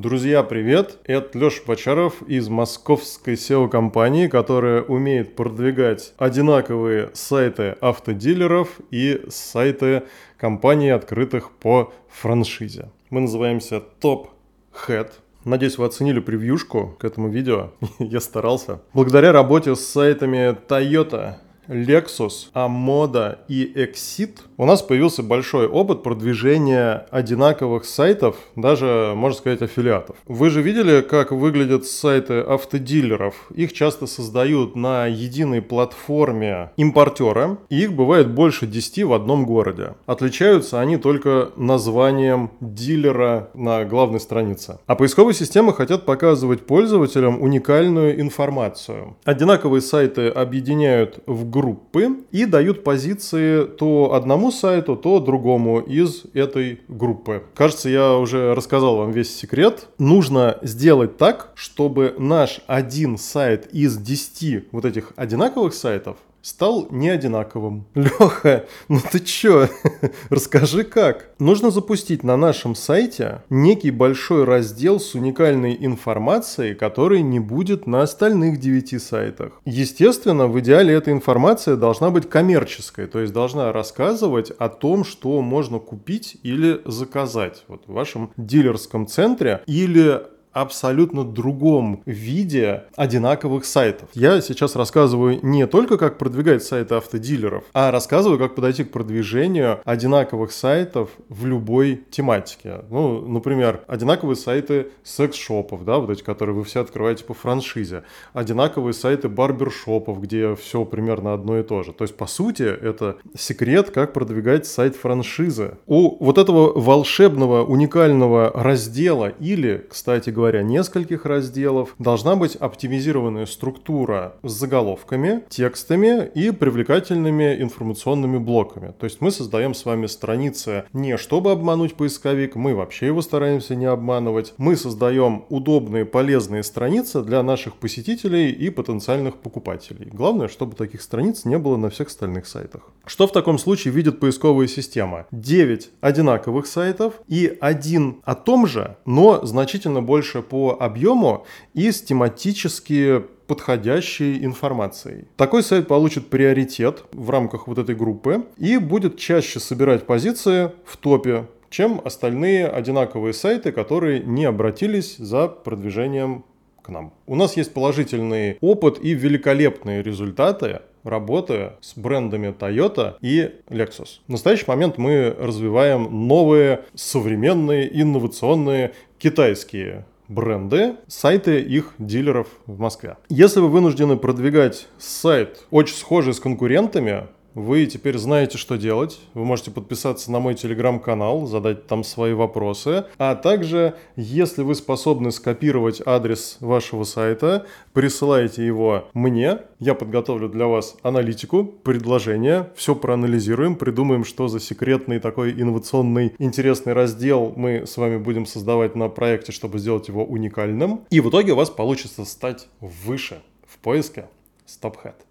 Друзья, привет! Это Леша Бочаров из московской SEO-компании, которая умеет продвигать одинаковые сайты автодилеров и сайты компаний, открытых по франшизе. Мы называемся Top Head. Надеюсь, вы оценили превьюшку к этому видео. Я старался. Благодаря работе с сайтами Toyota, Lexus, Amoda и Exit у нас появился большой опыт продвижения одинаковых сайтов, даже, можно сказать, аффилиатов. Вы же видели, как выглядят сайты автодилеров? Их часто создают на единой платформе импортера, и их бывает больше 10 в одном городе. Отличаются они только названием дилера на главной странице. А поисковые системы хотят показывать пользователям уникальную информацию. Одинаковые сайты объединяют в группы и дают позиции то одному сайту, то другому из этой группы. Кажется, я уже рассказал вам весь секрет. Нужно сделать так, чтобы наш один сайт из 10 вот этих одинаковых сайтов стал не одинаковым. Леха, ну ты чё? Расскажи как. Нужно запустить на нашем сайте некий большой раздел с уникальной информацией, который не будет на остальных 9 сайтах. Естественно, в идеале эта информация должна быть коммерческой, то есть должна рассказывать о том, что можно купить или заказать вот в вашем дилерском центре или абсолютно другом виде одинаковых сайтов. Я сейчас рассказываю не только как продвигать сайты автодилеров, а рассказываю, как подойти к продвижению одинаковых сайтов в любой тематике. Ну, например, одинаковые сайты секс-шопов, да, вот эти, которые вы все открываете по франшизе. Одинаковые сайты барбершопов, где все примерно одно и то же. То есть, по сути, это секрет, как продвигать сайт франшизы. У вот этого волшебного, уникального раздела или, кстати говоря, говоря, нескольких разделов, должна быть оптимизированная структура с заголовками, текстами и привлекательными информационными блоками. То есть мы создаем с вами страницы не чтобы обмануть поисковик, мы вообще его стараемся не обманывать. Мы создаем удобные, полезные страницы для наших посетителей и потенциальных покупателей. Главное, чтобы таких страниц не было на всех остальных сайтах. Что в таком случае видит поисковая система? 9 одинаковых сайтов и один о том же, но значительно больше больше по объему и с тематически подходящей информацией. Такой сайт получит приоритет в рамках вот этой группы и будет чаще собирать позиции в топе, чем остальные одинаковые сайты, которые не обратились за продвижением к нам. У нас есть положительный опыт и великолепные результаты работы с брендами Toyota и Lexus. В настоящий момент мы развиваем новые, современные, инновационные китайские бренды, сайты их дилеров в Москве. Если вы вынуждены продвигать сайт, очень схожий с конкурентами, вы теперь знаете, что делать. Вы можете подписаться на мой телеграм-канал, задать там свои вопросы. А также, если вы способны скопировать адрес вашего сайта, присылайте его мне. Я подготовлю для вас аналитику, предложения, все проанализируем, придумаем, что за секретный такой инновационный интересный раздел мы с вами будем создавать на проекте, чтобы сделать его уникальным. И в итоге у вас получится стать выше в поиске StopHead.